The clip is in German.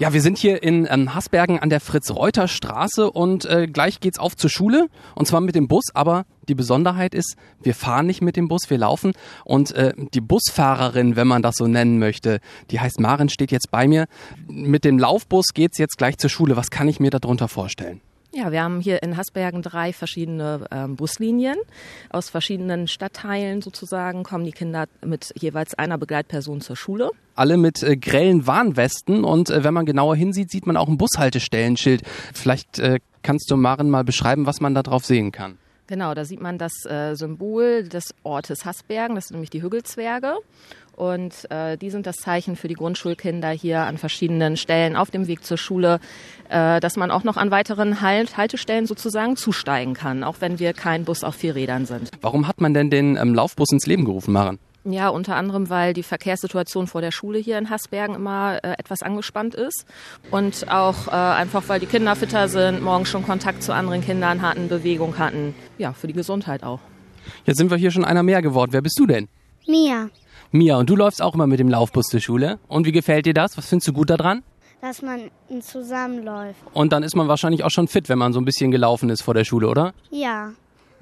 Ja, wir sind hier in ähm, Hasbergen an der Fritz-Reuter-Straße und äh, gleich geht's auf zur Schule und zwar mit dem Bus, aber die Besonderheit ist, wir fahren nicht mit dem Bus, wir laufen und äh, die Busfahrerin, wenn man das so nennen möchte, die heißt Maren, steht jetzt bei mir. Mit dem Laufbus geht's jetzt gleich zur Schule. Was kann ich mir darunter vorstellen? Ja, wir haben hier in Hasbergen drei verschiedene ähm, Buslinien. Aus verschiedenen Stadtteilen sozusagen kommen die Kinder mit jeweils einer Begleitperson zur Schule. Alle mit äh, grellen Warnwesten und äh, wenn man genauer hinsieht, sieht man auch ein Bushaltestellenschild. Vielleicht äh, kannst du Maren mal beschreiben, was man da drauf sehen kann. Genau, da sieht man das äh, Symbol des Ortes Hasbergen, das sind nämlich die Hügelzwerge. Und äh, die sind das Zeichen für die Grundschulkinder hier an verschiedenen Stellen auf dem Weg zur Schule, äh, dass man auch noch an weiteren halt Haltestellen sozusagen zusteigen kann, auch wenn wir kein Bus auf vier Rädern sind. Warum hat man denn den ähm, Laufbus ins Leben gerufen, Maren? Ja, unter anderem, weil die Verkehrssituation vor der Schule hier in Hasbergen immer äh, etwas angespannt ist und auch äh, einfach, weil die Kinder fitter sind, morgen schon Kontakt zu anderen Kindern hatten, Bewegung hatten. Ja, für die Gesundheit auch. Jetzt sind wir hier schon einer mehr geworden. Wer bist du denn? Mia, Mia, und du läufst auch immer mit dem Laufbus zur Schule. Und wie gefällt dir das? Was findest du gut daran? dass man zusammenläuft. Und dann ist man wahrscheinlich auch schon fit, wenn man so ein bisschen gelaufen ist vor der Schule, oder? Ja,